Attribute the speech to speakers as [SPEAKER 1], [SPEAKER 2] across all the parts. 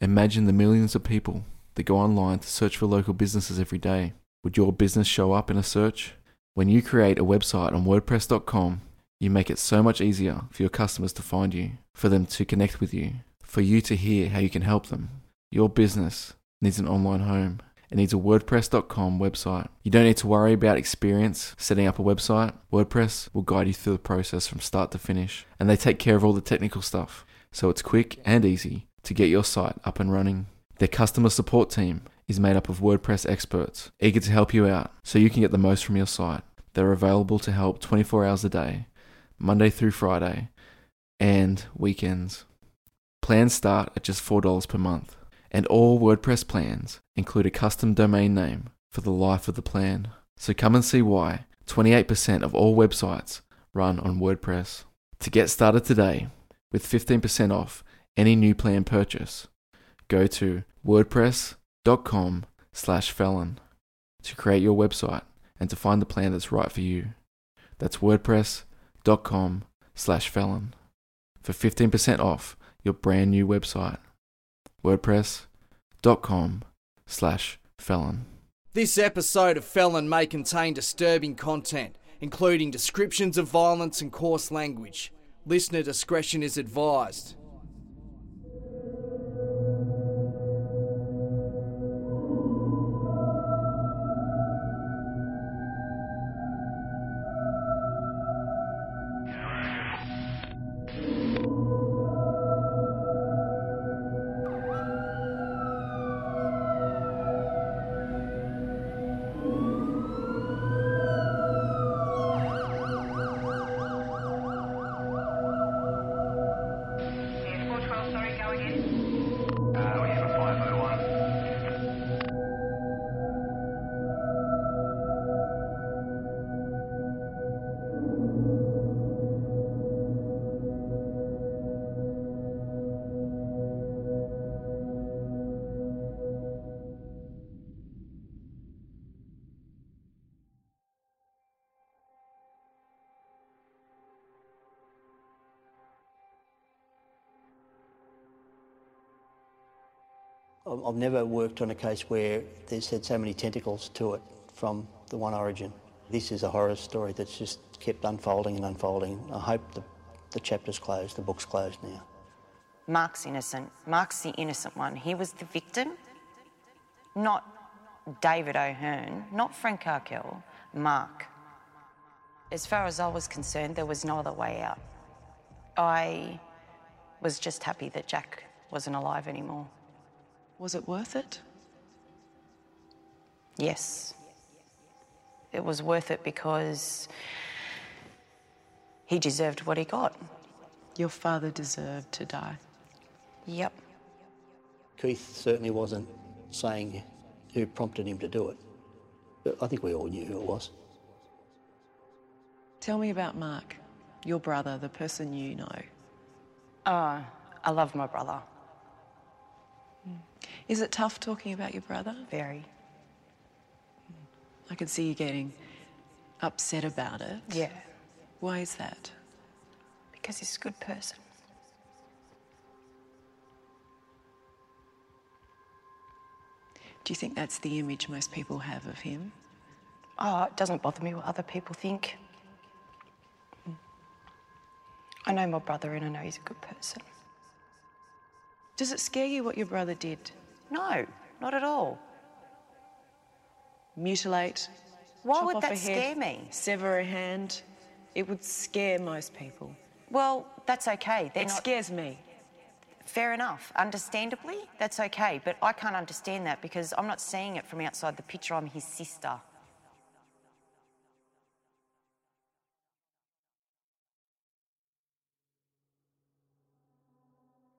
[SPEAKER 1] Imagine the millions of people that go online to search for local businesses every day. Would your business show up in a search? When you create a website on WordPress.com, you make it so much easier for your customers to find you, for them to connect with you, for you to hear how you can help them. Your business needs an online home. It needs a WordPress.com website. You don't need to worry about experience setting up a website. WordPress will guide you through the process from start to finish, and they take care of all the technical stuff. So it's quick and easy to get your site up and running. Their customer support team is made up of WordPress experts, eager to help you out so you can get the most from your site. They're available to help 24 hours a day, Monday through Friday, and weekends. Plans start at just $4 per month, and all WordPress plans include a custom domain name for the life of the plan. So come and see why 28% of all websites run on WordPress. To get started today with 15% off any new plan purchase, go to wordpress.com slash felon to create your website and to find the plan that's right for you. That's wordpress.com slash felon for 15% off your brand new website. wordpress.com slash felon.
[SPEAKER 2] This episode of Felon may contain disturbing content, including descriptions of violence and coarse language. Listener discretion is advised.
[SPEAKER 3] I've never worked on a case where there's had so many tentacles to it from the one origin. This is a horror story that's just kept unfolding and unfolding. I hope the, the chapter's closed, the book's closed now.
[SPEAKER 4] Mark's innocent. Mark's the innocent one. He was the victim, not David O'Hearn, not Frank Arkell, Mark. As far as I was concerned, there was no other way out. I was just happy that Jack wasn't alive anymore.
[SPEAKER 5] Was it worth it?
[SPEAKER 4] Yes. It was worth it because he deserved what he got.
[SPEAKER 5] Your father deserved to die.
[SPEAKER 4] Yep.
[SPEAKER 3] Keith certainly wasn't saying who prompted him to do it. But I think we all knew who it was.
[SPEAKER 5] Tell me about Mark, your brother, the person you know.
[SPEAKER 4] Uh, I love my brother.
[SPEAKER 5] Is it tough talking about your brother?
[SPEAKER 4] Very.
[SPEAKER 5] I can see you getting upset about it.
[SPEAKER 4] Yeah.
[SPEAKER 5] Why is that?
[SPEAKER 4] Because he's a good person.
[SPEAKER 5] Do you think that's the image most people have of him?
[SPEAKER 4] Oh, it doesn't bother me what other people think. I know my brother and I know he's a good person.
[SPEAKER 5] Does it scare you what your brother did?
[SPEAKER 4] No, not at all.
[SPEAKER 5] Mutilate?
[SPEAKER 4] Why
[SPEAKER 5] chop
[SPEAKER 4] would
[SPEAKER 5] off
[SPEAKER 4] that
[SPEAKER 5] a head,
[SPEAKER 4] scare me?
[SPEAKER 5] Sever a hand? It would scare most people.
[SPEAKER 4] Well, that's okay. They're
[SPEAKER 5] it
[SPEAKER 4] not...
[SPEAKER 5] scares me.
[SPEAKER 4] Fair enough. Understandably, that's okay. But I can't understand that because I'm not seeing it from outside the picture. I'm his sister.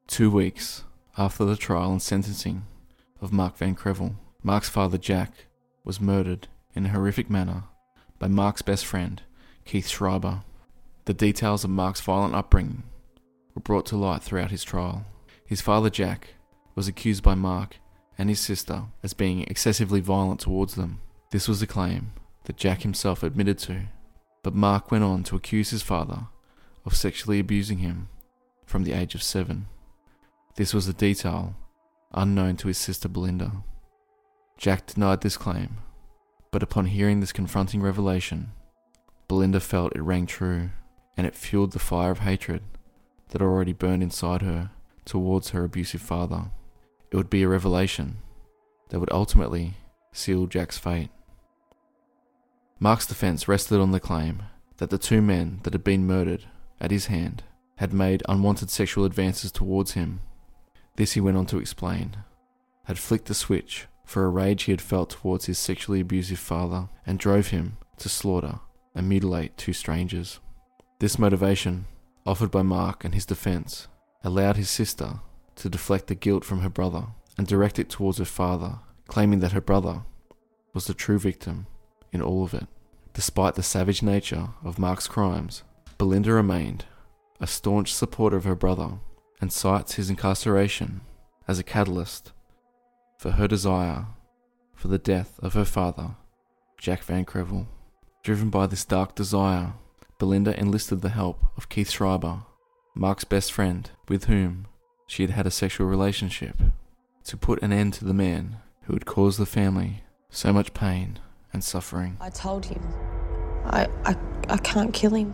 [SPEAKER 1] Two weeks after the trial and sentencing of Mark Van Krevel, Mark's father Jack was murdered in a horrific manner by Mark's best friend, Keith Schreiber. The details of Mark's violent upbringing were brought to light throughout his trial. His father Jack was accused by Mark and his sister as being excessively violent towards them. This was a claim that Jack himself admitted to, but Mark went on to accuse his father of sexually abusing him from the age of seven. This was a detail unknown to his sister Belinda. Jack denied this claim, but upon hearing this confronting revelation, Belinda felt it rang true, and it fueled the fire of hatred that already burned inside her towards her abusive father. It would be a revelation that would ultimately seal Jack's fate. Mark's defense rested on the claim that the two men that had been murdered at his hand had made unwanted sexual advances towards him. This, he went on to explain, had flicked the switch for a rage he had felt towards his sexually abusive father and drove him to slaughter and mutilate two strangers. This motivation, offered by Mark and his defense, allowed his sister to deflect the guilt from her brother and direct it towards her father, claiming that her brother was the true victim in all of it. Despite the savage nature of Mark's crimes, Belinda remained a staunch supporter of her brother and cites his incarceration as a catalyst for her desire for the death of her father, Jack Van Krevel. Driven by this dark desire, Belinda enlisted the help of Keith Schreiber, Mark's best friend, with whom she had had a sexual relationship, to put an end to the man who had caused the family so much pain and suffering.
[SPEAKER 6] I told him, I, I, I can't kill him.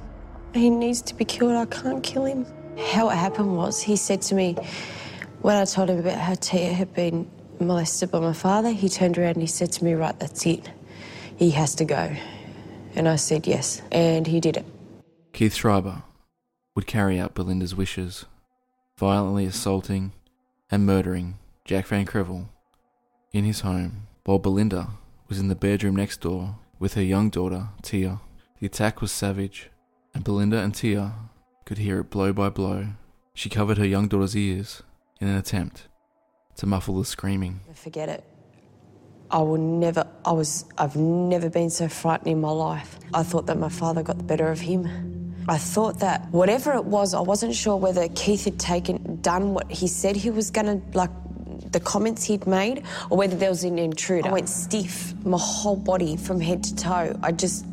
[SPEAKER 6] He needs to be killed. I can't kill him. How it happened was he said to me, when I told him about how Tia had been molested by my father, he turned around and he said to me, Right, that's it. He has to go. And I said yes. And he did it.
[SPEAKER 1] Keith Schreiber would carry out Belinda's wishes, violently assaulting and murdering Jack Van Krevel in his home, while Belinda was in the bedroom next door with her young daughter, Tia. The attack was savage, and Belinda and Tia could hear it blow by blow. She covered her young daughter's ears in an attempt to muffle the screaming.
[SPEAKER 6] Forget it. I will never, I was, I've never been so frightened in my life. I thought that my father got the better of him. I thought that whatever it was, I wasn't sure whether Keith had taken, done what he said he was to, like, the comments he'd made, or whether there was an intruder. I went stiff, my whole body from head to toe. I just,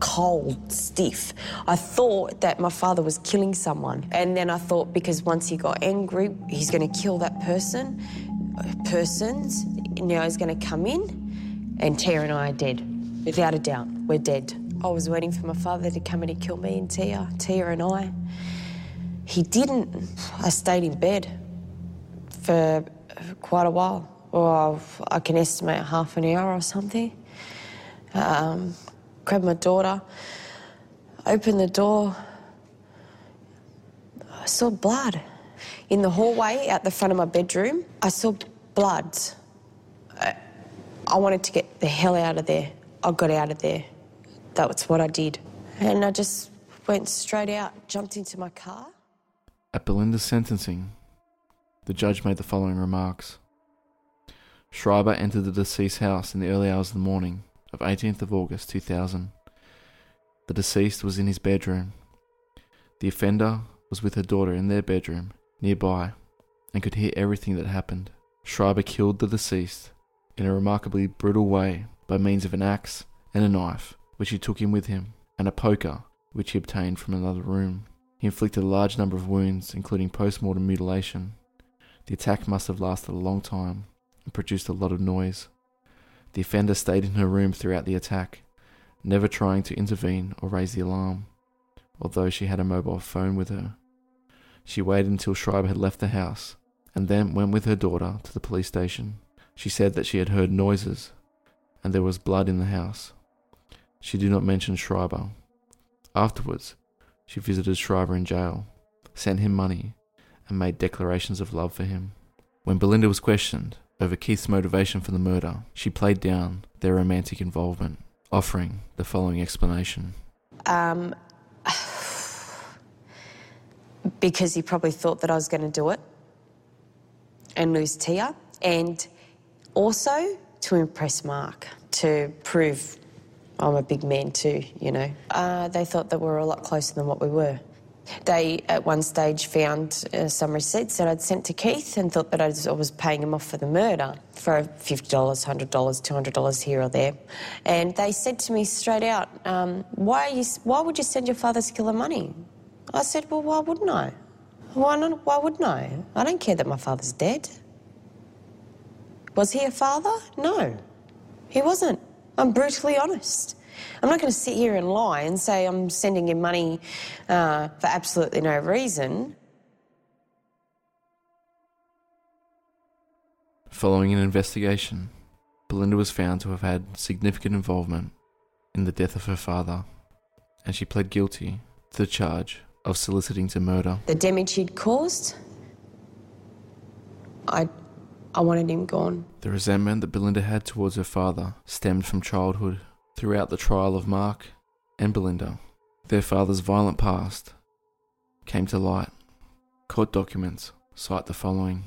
[SPEAKER 6] cold, stiff. I thought that my father was killing someone. And then I thought because once he got angry, he's going to kill that person, persons. Now he's going to come in, and Tia and I are dead. Without a doubt, we're dead. I was waiting for my father to come in and kill me and Tia, Tia and I. He didn't. I stayed in bed for quite a while, or I can estimate half an hour or something. Um, grabbed my daughter, opened the door. I saw blood. In the hallway out the front of my bedroom, I saw blood. I, I wanted to get the hell out of there. I got out of there. That was what I did. And I just went straight out, jumped into my car.
[SPEAKER 1] At Belinda's sentencing, the judge made the following remarks. Schreiber entered the deceased's house in the early hours of the morning of 18th of August 2000. The deceased was in his bedroom. The offender was with her daughter in their bedroom nearby and could hear everything that happened. Schreiber killed the deceased in a remarkably brutal way by means of an axe and a knife, which he took in with him, and a poker, which he obtained from another room. He inflicted a large number of wounds, including post mortem mutilation. The attack must have lasted a long time and produced a lot of noise. The offender stayed in her room throughout the attack, never trying to intervene or raise the alarm, although she had a mobile phone with her. She waited until Schreiber had left the house and then went with her daughter to the police station. She said that she had heard noises and there was blood in the house. She did not mention Schreiber. Afterwards, she visited Schreiber in jail, sent him money, and made declarations of love for him. When Belinda was questioned over Keith's motivation for the murder, she played down their romantic involvement, offering the following explanation.
[SPEAKER 6] Um, because he probably thought that I was going to do it and lose Tia, and also to impress Mark, to prove I'm a big man too, you know. Uh, they thought that we were a lot closer than what we were. They, at one stage, found uh, some receipts that I'd sent to Keith and thought that I was, I was paying him off for the murder for $50, $100, $200 here or there. And they said to me straight out, um, why, you, why would you send your father's killer money? I said, well, why wouldn't I? Why, not, why wouldn't I? I don't care that my father's dead. Was he a father? No, he wasn't. I'm brutally honest. I'm not going to sit here and lie and say I'm sending him money uh, for absolutely no reason.
[SPEAKER 1] Following an investigation, Belinda was found to have had significant involvement in the death of her father, and she pled guilty to the charge of soliciting to murder.
[SPEAKER 6] The damage he'd caused, I, I wanted him gone.
[SPEAKER 1] The resentment that Belinda had towards her father stemmed from childhood. Throughout the trial of Mark and Belinda, their father's violent past came to light. Court documents cite the following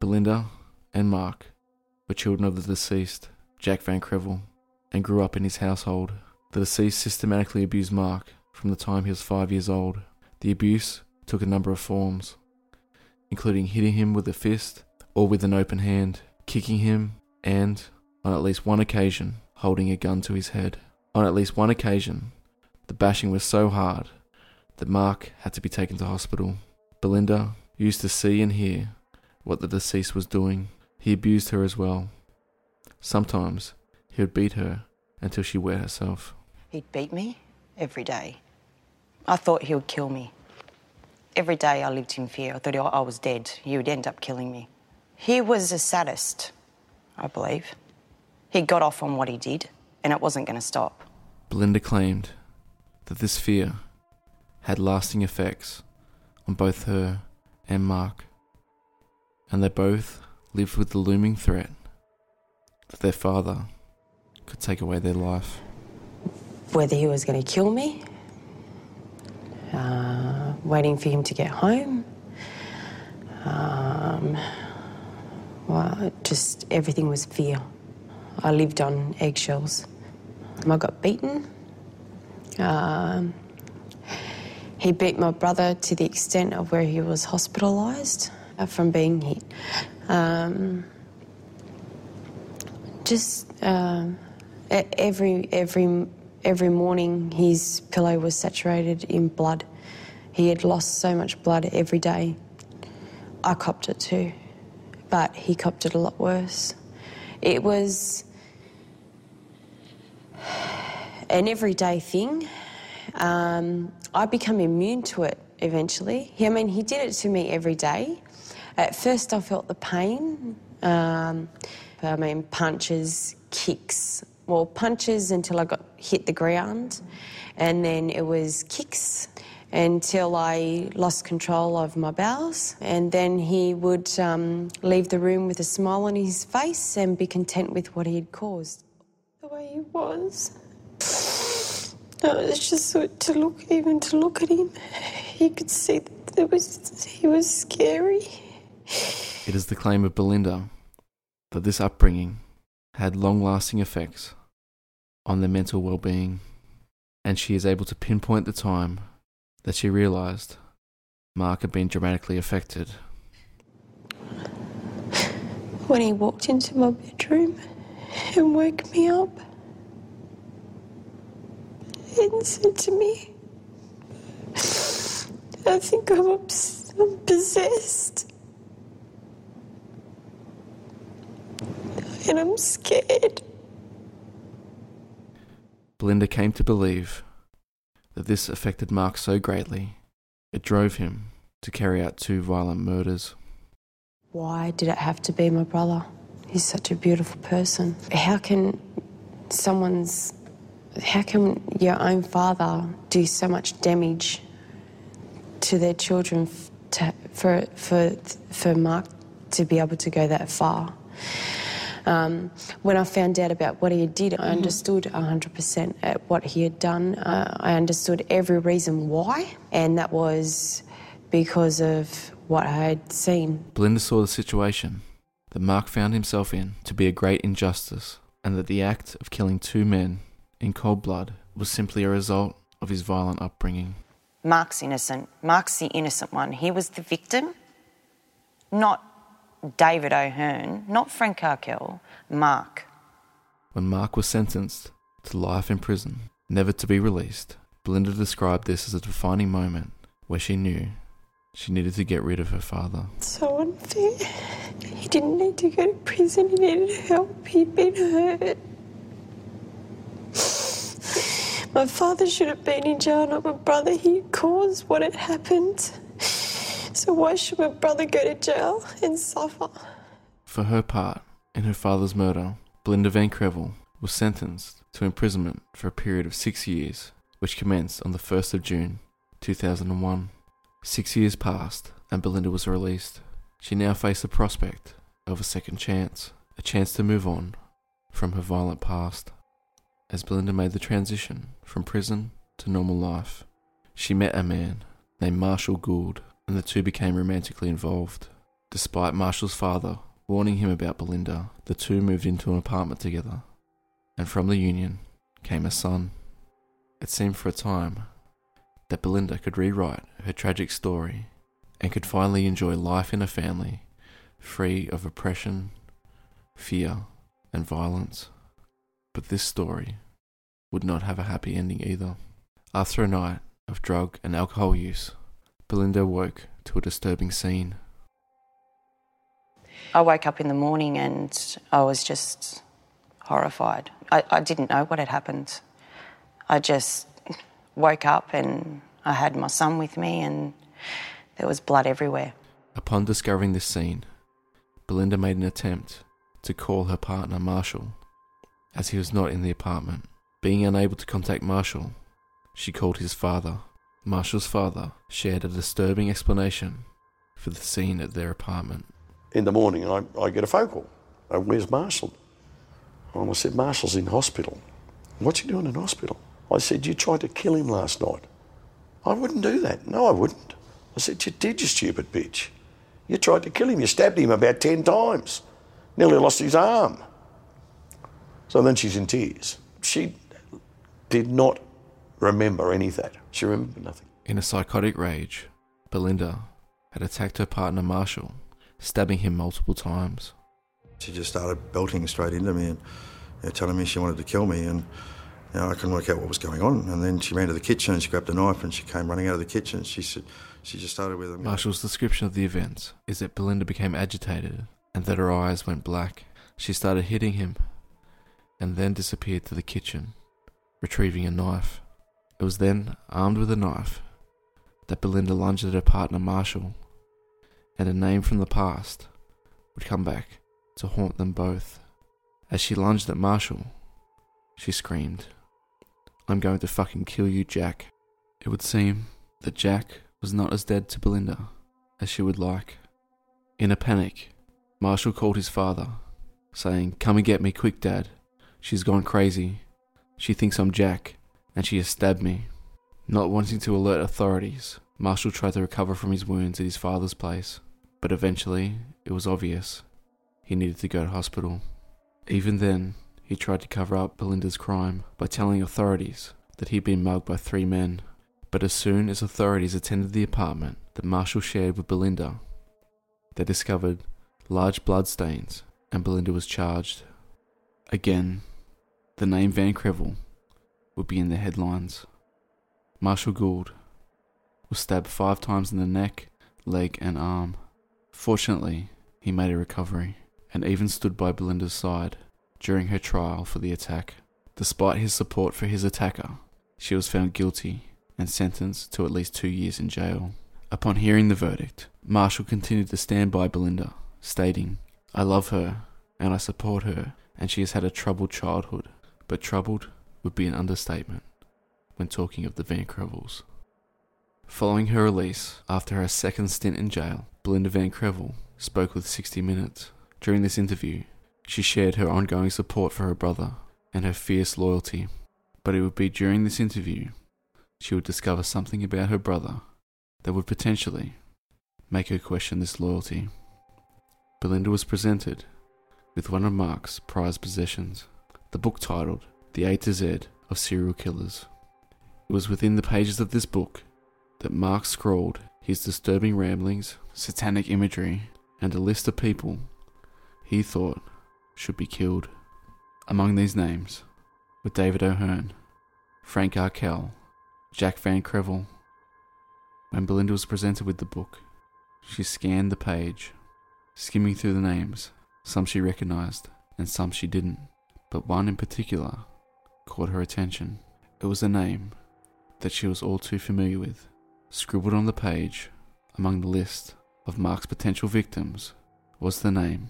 [SPEAKER 1] Belinda and Mark were children of the deceased, Jack Van Krevel, and grew up in his household. The deceased systematically abused Mark from the time he was five years old. The abuse took a number of forms, including hitting him with a fist or with an open hand, kicking him, and, on at least one occasion, holding a gun to his head. On at least one occasion, the bashing was so hard that Mark had to be taken to hospital. Belinda used to see and hear what the deceased was doing. He abused her as well. Sometimes he would beat her until she wet herself.
[SPEAKER 4] He'd beat me every day. I thought he would kill me. Every day I lived in fear. I thought I was dead. He would end up killing me. He was a sadist, I believe. He got off on what he did, and it wasn't going to stop.
[SPEAKER 1] Belinda claimed that this fear had lasting effects on both her and Mark, and they both lived with the looming threat that their father could take away their life.
[SPEAKER 6] Whether he was going to kill me, uh, waiting for him to get home, um, well, just everything was fear. I lived on eggshells. I got beaten. Um, he beat my brother to the extent of where he was hospitalised from being hit. Um, just e- every every every morning, his pillow was saturated in blood. He had lost so much blood every day. I copped it too, but he copped it a lot worse. It was an everyday thing. Um, I become immune to it eventually. I mean, he did it to me every day. At first, I felt the pain. Um, I mean, punches, kicks. Well, punches until I got hit the ground, and then it was kicks until I lost control of my bowels. And then he would um, leave the room with a smile on his face and be content with what he had caused. The way he was. No, it's just to look, even to look at him, you could see that it was, he was scary.
[SPEAKER 1] It is the claim of Belinda that this upbringing had long lasting effects on their mental well being, and she is able to pinpoint the time that she realised Mark had been dramatically affected.
[SPEAKER 6] When he walked into my bedroom and woke me up and said to me, I think I'm, obs- I'm possessed. And I'm scared.
[SPEAKER 1] Belinda came to believe that this affected Mark so greatly, it drove him to carry out two violent murders.
[SPEAKER 6] Why did it have to be my brother? He's such a beautiful person. How can someone's. How can your own father do so much damage to their children to, for, for, for Mark to be able to go that far? Um, when I found out about what he did, I understood 100% at what he had done. Uh, I understood every reason why, and that was because of what I had seen.
[SPEAKER 1] Belinda saw the situation that Mark found himself in to be a great injustice, and that the act of killing two men in cold blood was simply a result of his violent upbringing.
[SPEAKER 4] Mark's innocent. Mark's the innocent one. He was the victim, not David O'Hearn, not Frank Arkell, Mark.
[SPEAKER 1] When Mark was sentenced to life in prison, never to be released, Belinda described this as a defining moment where she knew She needed to get rid of her father.
[SPEAKER 6] So unfair. He didn't need to go to prison, he needed help. He'd been hurt. My father should have been in jail, not my brother. He caused what had happened. So why should my brother go to jail and suffer?
[SPEAKER 1] For her part in her father's murder, Belinda Van Krevel was sentenced to imprisonment for a period of six years, which commenced on the 1st of June 2001. Six years passed, and Belinda was released. She now faced the prospect of a second chance, a chance to move on from her violent past. As Belinda made the transition from prison to normal life, she met a man named Marshall Gould, and the two became romantically involved. Despite Marshall's father warning him about Belinda, the two moved into an apartment together, and from the union came a son. It seemed for a time that Belinda could rewrite her tragic story and could finally enjoy life in a family free of oppression, fear, and violence. But this story would not have a happy ending either. After a night of drug and alcohol use, Belinda woke to a disturbing scene.
[SPEAKER 4] I woke up in the morning and I was just horrified. I, I didn't know what had happened. I just woke up and I had my son with me and there was blood everywhere.
[SPEAKER 1] Upon discovering this scene, Belinda made an attempt to call her partner Marshall, as he was not in the apartment. Being unable to contact Marshall, she called his father. Marshall's father shared a disturbing explanation for the scene at their apartment.
[SPEAKER 7] In the morning, I, I get a phone call. Uh, Where's Marshall? And I said, Marshall's in hospital. What's he doing in hospital? I said, You tried to kill him last night. I wouldn't do that. No, I wouldn't. I said, You did, you stupid bitch. You tried to kill him. You stabbed him about 10 times. Nearly lost his arm. So then she's in tears. She did not remember any of that. She remembered nothing.
[SPEAKER 1] In a psychotic rage, Belinda had attacked her partner Marshall, stabbing him multiple times.
[SPEAKER 8] She just started belting straight into me and you know, telling me she wanted to kill me, and you know, I couldn't work out what was going on. And then she ran to the kitchen and she grabbed a knife and she came running out of the kitchen. She said she just started with him.
[SPEAKER 1] Marshall's description of the events is that Belinda became agitated and that her eyes went black. She started hitting him and then disappeared to the kitchen, retrieving a knife. It was then, armed with a knife, that Belinda lunged at her partner Marshall, and a name from the past would come back to haunt them both. As she lunged at Marshall, she screamed, I'm going to fucking kill you, Jack. It would seem that Jack was not as dead to Belinda as she would like. In a panic, Marshall called his father, saying, Come and get me quick, Dad. She's gone crazy. She thinks I'm Jack, and she has stabbed me. Not wanting to alert authorities, Marshall tried to recover from his wounds at his father's place, but eventually it was obvious he needed to go to hospital. Even then, he tried to cover up Belinda's crime by telling authorities that he'd been mugged by three men. But as soon as authorities attended the apartment that Marshall shared with Belinda, they discovered large blood stains and Belinda was charged. Again, the name Van Krevel would be in the headlines. Marshall Gould was stabbed five times in the neck, leg, and arm. Fortunately, he made a recovery and even stood by Belinda's side during her trial for the attack. Despite his support for his attacker, she was found guilty and sentenced to at least two years in jail. Upon hearing the verdict, Marshall continued to stand by Belinda, stating, I love her and I support her, and she has had a troubled childhood, but troubled would be an understatement when talking of the Van Krevels. Following her release after her second stint in jail, Belinda Van Krevel spoke with 60 Minutes. During this interview, she shared her ongoing support for her brother and her fierce loyalty. But it would be during this interview she would discover something about her brother that would potentially make her question this loyalty. Belinda was presented with one of Mark's prized possessions, the book titled The A to Z of Serial Killers. It was within the pages of this book that Mark scrawled his disturbing ramblings, satanic imagery, and a list of people he thought should be killed. Among these names were David O'Hearn, Frank Arkell, Jack Van Krevel. When Belinda was presented with the book, She scanned the page, skimming through the names. Some she recognized, and some she didn't. But one in particular caught her attention. It was a name that she was all too familiar with. Scribbled on the page, among the list of Mark's potential victims, was the name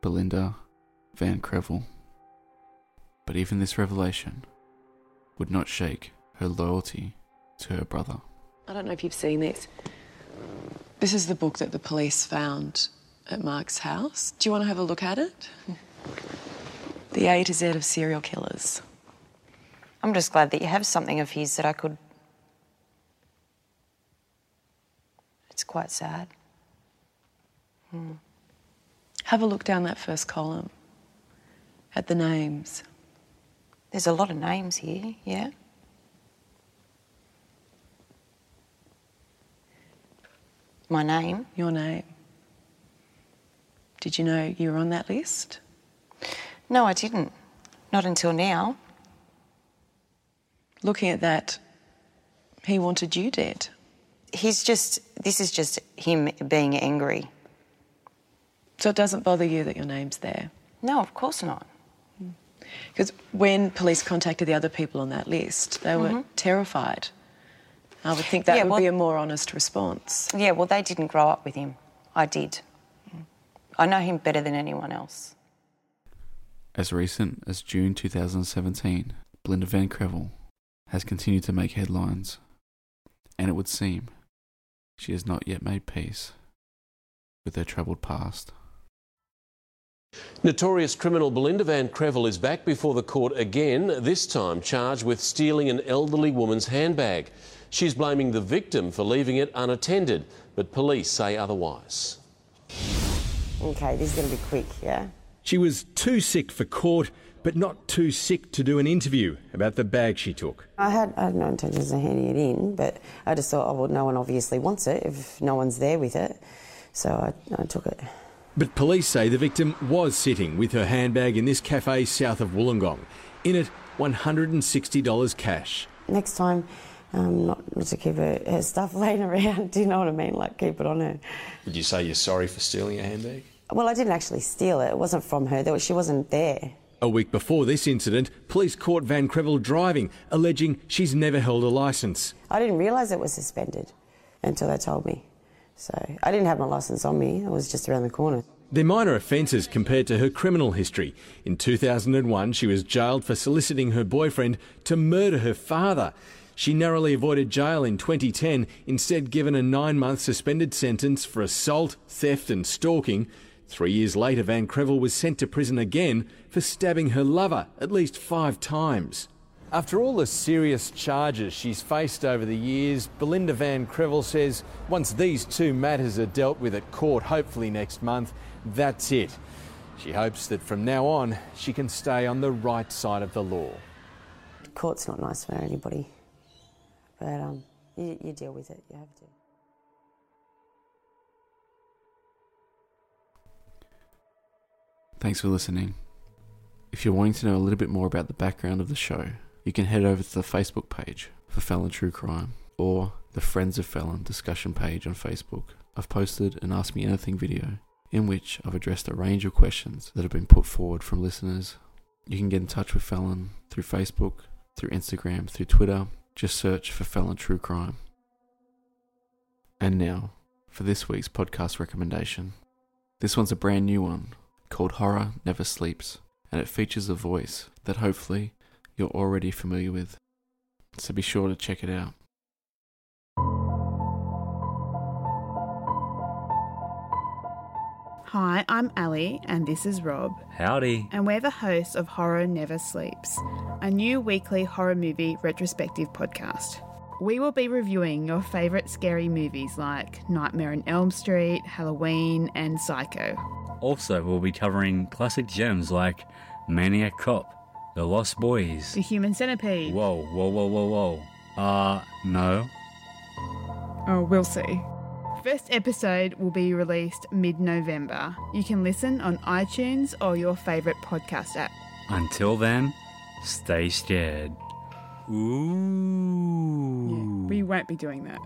[SPEAKER 1] Belinda Van Krevel. But even this revelation would not shake her loyalty to her brother.
[SPEAKER 5] I don't know if you've seen this. This is the book that the police found at Mark's house. Do you want to have a look at it? The A to Z of serial killers.
[SPEAKER 4] I'm just glad that you have something of his that I could. It's quite sad. Hmm.
[SPEAKER 5] Have a look down that first column at the names.
[SPEAKER 4] There's a lot of names here, yeah? My name?
[SPEAKER 5] Your name. Did you know you were on that list?
[SPEAKER 4] No, I didn't. Not until now.
[SPEAKER 5] Looking at that, he wanted you dead.
[SPEAKER 4] He's just. This is just him being angry.
[SPEAKER 5] So it doesn't bother you that your name's there?
[SPEAKER 4] No, of course not.
[SPEAKER 5] Because when police contacted the other people on that list, they were
[SPEAKER 4] Mhm.
[SPEAKER 5] terrified. I would think that
[SPEAKER 4] Yeah,
[SPEAKER 5] would
[SPEAKER 4] well-
[SPEAKER 5] be a more honest response.
[SPEAKER 4] Yeah, well, they didn't grow up with him. I did. I know him better than anyone else.
[SPEAKER 1] As recent as June 2017, Belinda Van Krevel has continued to make headlines, and it would seem she has not yet made peace with her troubled past.
[SPEAKER 9] Notorious criminal Belinda Van Krevel is back before the court again, this time charged with stealing an elderly woman's handbag. She's blaming the victim for leaving it unattended, but police say otherwise.
[SPEAKER 10] Okay, this is going to be quick, yeah?
[SPEAKER 11] She was too sick for court, but not too sick to do an interview about the bag she took.
[SPEAKER 10] I had, I had no intentions of handing it in, but I just thought, oh, well, no one obviously wants it if no one's there with it. So I, I took it.
[SPEAKER 11] But police say the victim was sitting with her handbag in this cafe south of Wollongong. In it, $160 cash.
[SPEAKER 10] Next time, um, not, not to keep her, her stuff laying around, do you know what I mean? Like, keep it on her.
[SPEAKER 12] Would you say you're sorry for stealing a handbag?
[SPEAKER 10] Well, I didn't actually steal it. It wasn't from her. Was, she wasn't there.
[SPEAKER 11] A week before this incident, police caught Van Krevel driving, alleging she's never held a licence.
[SPEAKER 10] I didn't realise it was suspended until they told me. So I didn't have my licence on me. It was just around the corner.
[SPEAKER 11] They're minor offences compared to her criminal history. In 2001, she was jailed for soliciting her boyfriend to murder her father. She narrowly avoided jail in 2010, instead given a nine-month suspended sentence for assault, theft and stalking. Three years later, Van Krevel was sent to prison again for stabbing her lover at least five times. After all the serious charges she's faced over the years, Belinda Van Krevel says once these two matters are dealt with at court, hopefully next month, that's it. She hopes that from now on she can stay on the right side of the law.
[SPEAKER 10] Court's not nice for anybody. But um, you, you deal with it. You have to.
[SPEAKER 1] Thanks for listening. If you're wanting to know a little bit more about the background of the show, you can head over to the Facebook page for Felon True Crime or the Friends of Felon discussion page on Facebook. I've posted an Ask Me Anything video in which I've addressed a range of questions that have been put forward from listeners. You can get in touch with Felon through Facebook, through Instagram, through Twitter. Just search for Felon True Crime. And now, for this week's podcast recommendation. This one's a brand new one called Horror Never Sleeps, and it features a voice that hopefully you're already familiar with. So be sure to check it out.
[SPEAKER 13] Hi, I'm Ali, and this is Rob.
[SPEAKER 14] Howdy.
[SPEAKER 13] And we're the hosts of Horror Never Sleeps, a new weekly horror movie retrospective podcast. We will be reviewing your favourite scary movies like Nightmare on Elm Street, Halloween, and Psycho.
[SPEAKER 14] Also, we'll be covering classic gems like Maniac Cop, The Lost Boys.
[SPEAKER 13] The Human Centipede.
[SPEAKER 14] Whoa, whoa, whoa, whoa, whoa. Uh, no.
[SPEAKER 13] Oh, we'll see. First episode will be released mid November. You can listen on iTunes or your favourite podcast app.
[SPEAKER 14] Until then, stay scared. Ooh.
[SPEAKER 13] We won't be doing that.